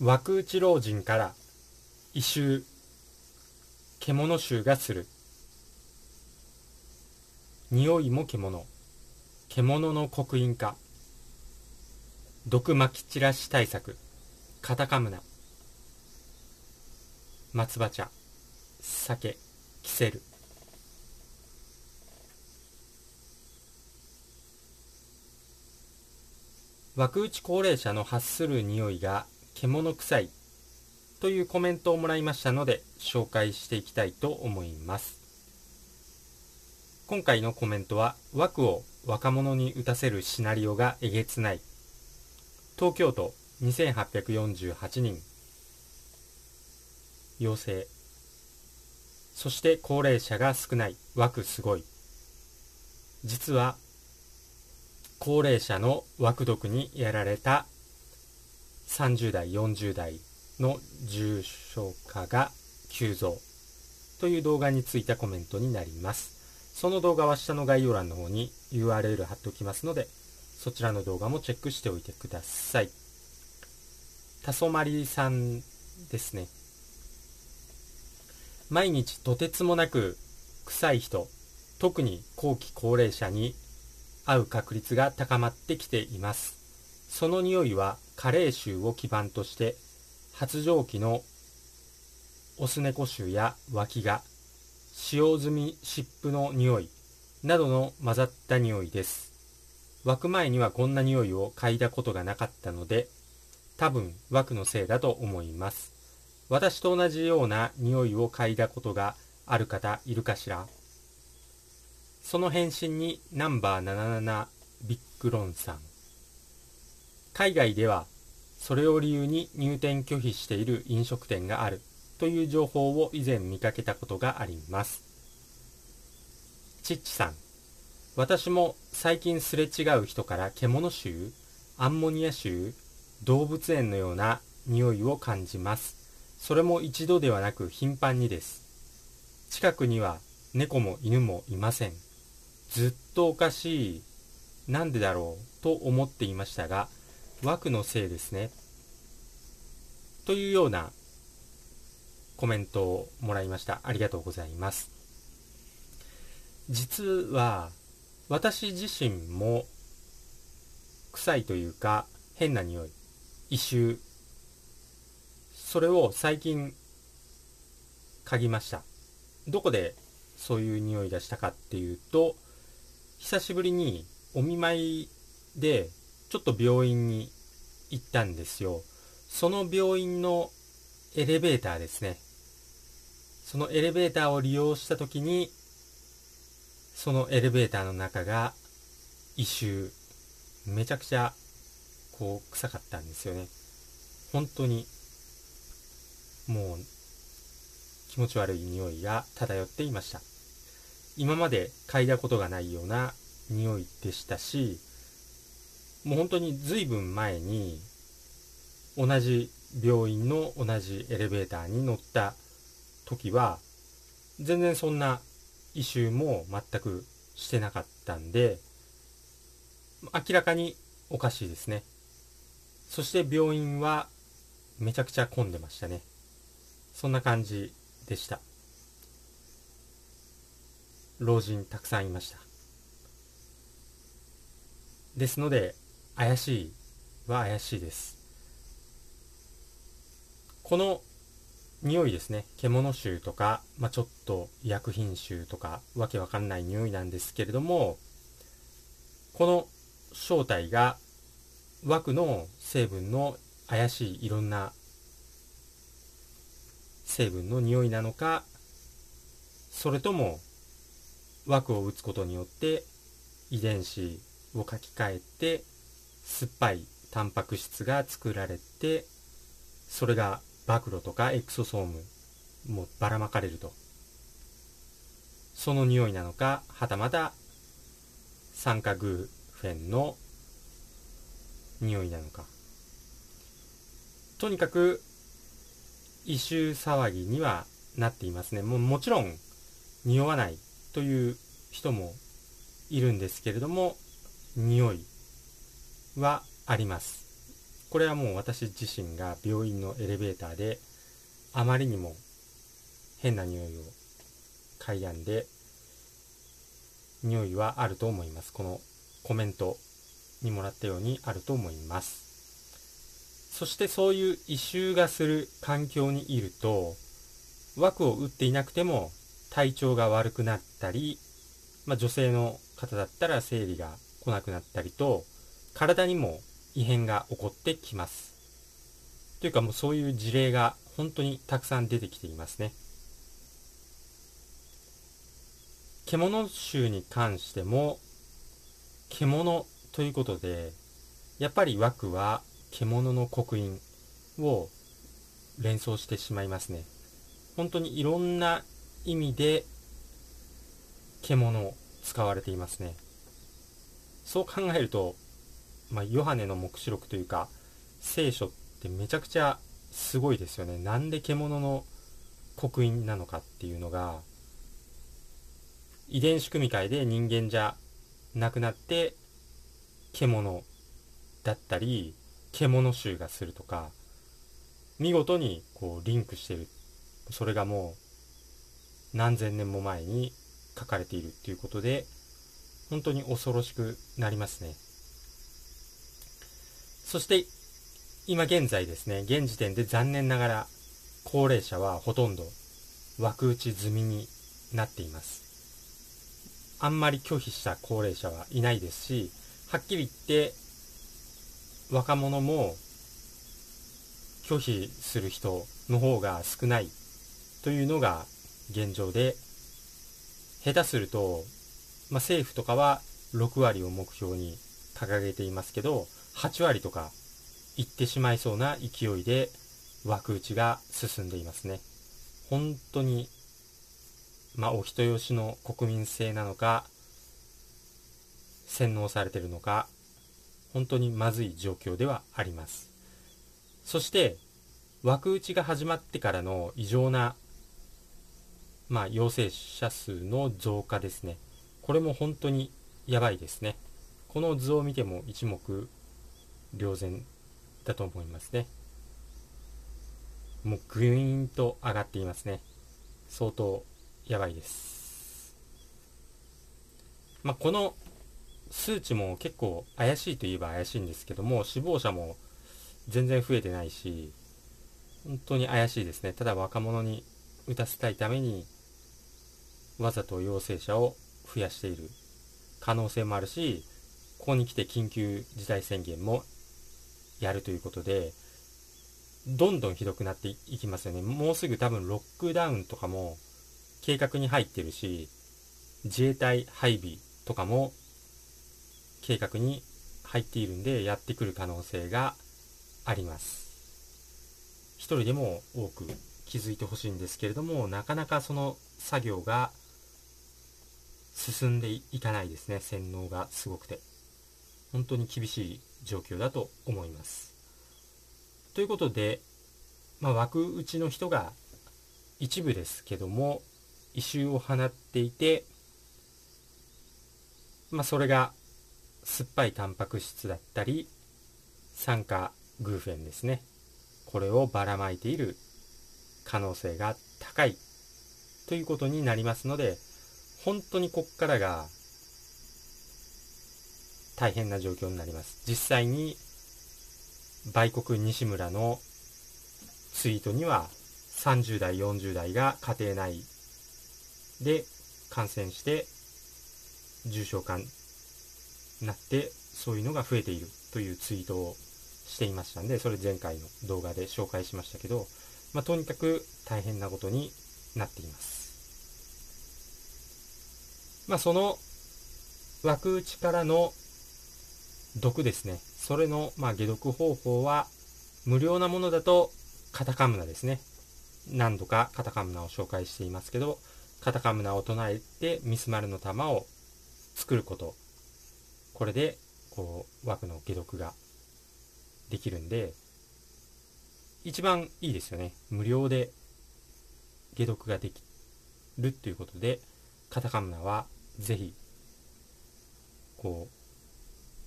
枠打ち老人から異臭獣臭がする。匂いも獣。獣の刻印化。毒まき散らし対策。カタカムナ。松葉茶。酒。キセル。枠打ち高齢者の発する匂いが獣臭いというコメントをもらいましたので紹介していきたいと思います。今回のコメントは枠を若者に打たせるシナリオがえげつない東京都2848人。陽性。そして高齢者が少ない。枠すごい。実は高齢者の枠毒にやられた30代40代の重症化が急増という動画についたコメントになります。その動画は下の概要欄の方に URL 貼っておきますのでそちらの動画もチェックしておいてください。たそまりさんですね。毎日とてつもなく臭い人特に後期高齢者に会う確率が高まってきています。その匂いは加齢臭を基盤として発情期のオス猫臭や脇が使用済み湿布の匂いなどの混ざった匂いです。湧く前にはこんな匂いを嗅いだことがなかったので多分湧くのせいだと思います。私と同じような匂いを嗅いだことがある方いるかしら？その返信にナンバー77ビッグロンさん。海外ではそれを理由に入店拒否している飲食店があるという情報を以前見かけたことがあります。チッチさん。私も最近すれ違う人から獣臭、アンモニア臭、動物園のような匂いを感じます。それも一度ではなく頻繁にです。近くには猫も犬もいません。ずっとおかしい、なんでだろうと思っていましたが、枠のせいですね。というようなコメントをもらいました。ありがとうございます。実は、私自身も臭いというか変な匂い、異臭、それを最近嗅ぎました。どこでそういう匂いがしたかっていうと、久しぶりにお見舞いでちょっと病院に行ったんですよ。その病院のエレベーターですね。そのエレベーターを利用した時に、そのエレベーターの中が異臭、めちゃくちゃこう臭かったんですよね。本当にもう気持ち悪い匂いが漂っていました。今まで嗅いだことがないような匂いでしたし、もう本当に随分前に同じ病院の同じエレベーターに乗った時は全然そんな異臭も全くしてなかったんで明らかにおかしいですね。そして病院はめちゃくちゃ混んでましたね。そんな感じでした。老人たくさんいました。ですので怪しいは怪しいです。この匂いですね。獣臭とか、まあ、ちょっと医薬品臭とかわけわかんない匂いなんですけれどもこの正体が枠の成分の怪しいいろんな成分の匂いなのかそれとも枠を打つことによって遺伝子を書き換えて酸っぱいタンパク質が作られてそれが暴露とかエクソソームもうばらまかれると。その匂いなのかはたまた酸化グーフェンの匂いなのか。とにかく異臭騒ぎにはなっていますね。ももちろん匂わないという人もいるんですけれども匂いはあります。これはもう私自身が病院のエレベーターであまりにも変な匂いを嗅いだんで匂いはあると思います。このコメントにもらったようにあると思います。そしてそういう異臭がする環境にいると枠を打っていなくても体調が悪くなったり、まあ、女性の方だったら生理が来なくなったりと体にも異変が起こってきます。というかもうそういう事例が本当にたくさん出てきていますね。獣臭に関しても獣ということでやっぱり枠は獣の刻印を連想してしまいますね。本当にいろんな意味で獣を使われていますね。そう考えると、まあ、ヨハネの黙示録というか聖書ってめちゃくちゃすごいですよね。なんで獣の刻印なのかっていうのが遺伝子組み換えで人間じゃなくなって獣だったり獣臭がするとか見事にこうリンクしてる。それがもう何千年も前に書かれているっていうことで本当に恐ろしくなりますね。そして今現在ですね現時点で残念ながら高齢者はほとんど枠打ち済みになっています。あんまり拒否した高齢者はいないですしはっきり言って若者も拒否する人の方が少ないというのが現状で下手すると、まあ、政府とかは6割を目標に掲げていますけど8割とかいってしまいそうな勢いで枠打ちが進んでいますね本当にまあお人よしの国民性なのか洗脳されてるのか本当にまずい状況ではありますそして枠打ちが始まってからの異常なまあ、陽性者数の増加ですね。これも本当にやばいですね。この図を見ても一目瞭然だと思いますね。もうぐいーんと上がっていますね。相当やばいです。まあ、この数値も結構怪しいといえば怪しいんですけども、死亡者も全然増えてないし、本当に怪しいですね。ただ若者に打たせたいためにわざと陽性者を増やしている可能性もあるし、ここに来て緊急事態宣言もやるということで、どんどんひどくなっていきますよね。もうすぐ多分ロックダウンとかも計画に入ってるし、自衛隊配備とかも計画に入っているんでやってくる可能性があります。一人でも多く気づいてほしいんですけれども、なかなかその作業が進んでいかないですね洗脳がすごくて本当に厳しい状況だと思います。ということで、まあ、枠打ちの人が一部ですけども異臭を放っていて、まあ、それが酸っぱいタンパク質だったり酸化グーフェンですね。これをばらまいている可能性が高いということになりますので本当にこっからが大変な状況になります。実際に売国西村のツイートには30代、40代が家庭内で感染して重症化になってそういうのが増えているというツイートをしていましたんでそれ前回の動画で紹介しましたけど、まあ、とにかく大変なことになっています。まあ、その枠打ちからの毒ですね。それの、まあ、解毒方法は、無料なものだと、カタカムナですね。何度かカタカムナを紹介していますけど、カタカムナを唱えてミスマルの玉を作ること。これで、こう、枠の解毒ができるんで、一番いいですよね。無料で解毒ができるっていうことで、カタカムナはぜひ、こう、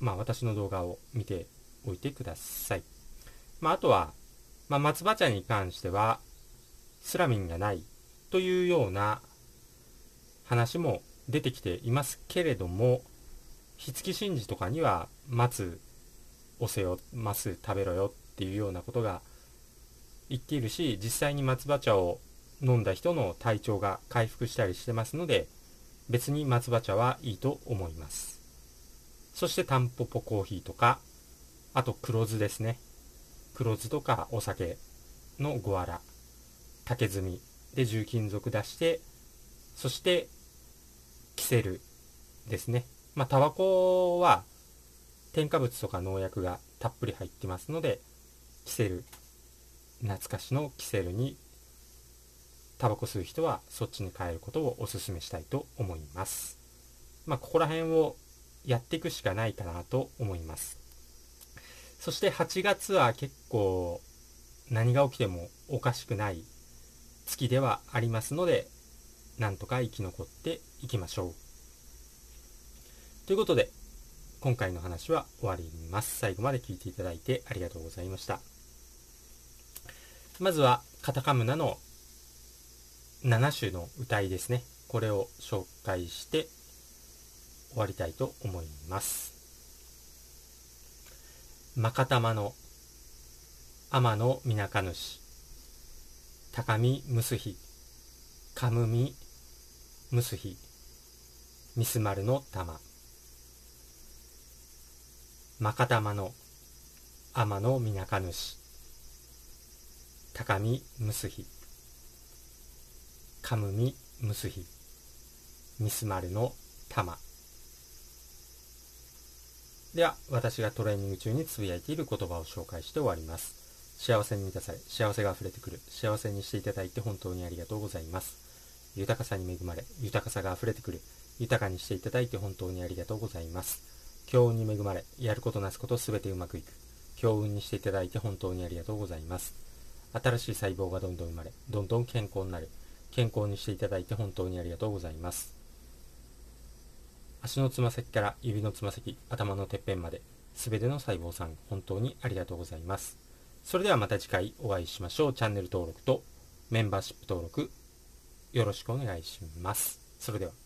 まあ私の動画を見ておいてください。まあ、あとは、まあ、松葉茶に関してはスラミンがないというような話も出てきていますけれども火付神事とかには松押せよます食べろよっていうようなことが言っているし実際に松葉茶を飲んだ人の体調が回復したりしてますので別に松葉茶はいいと思いますそしてタンポポコーヒーとかあと黒酢ですね。黒酢とかお酒のゴアラ竹炭で重金属出してそしてキセルですね。まあタバコは添加物とか農薬がたっぷり入ってますのでキセル懐かしのキセルにタバコ吸う人はそっちに変えることをお勧めしたいと思います。まあここら辺をやっていくしかないかなと思いますそして8月は結構何が起きてもおかしくない月ではありますのでなんとか生き残っていきましょうということで今回の話は終わります。最後まで聞いていただいてありがとうございました。まずはカタカムナの7種の歌いですね。これを紹介して終わりたいと思います。マカタマの天のみなか主。高見むすひかむみむすひミスマルの玉。まかたまの天のみなか主。高見むすひかむみむすひミスマルの玉。では私がトレーニング中につぶやいている言葉を紹介して終わります幸せに満たされ幸せが溢れてくる幸せにしていただいて本当にありがとうございます豊かさに恵まれ豊かさが溢れてくる豊かにしていただいて本当にありがとうございます強運に恵まれ、やることなすことすべてうまくいく。強運にしていただいて本当にありがとうございます。新しい細胞がどんどん生まれ、どんどん健康になる。健康にしていただいて本当にありがとうございます。足のつま先から指のつま先、頭のてっぺんまで、すべての細胞さん、本当にありがとうございます。それではまた次回お会いしましょう。チャンネル登録とメンバーシップ登録、よろしくお願いします。それでは。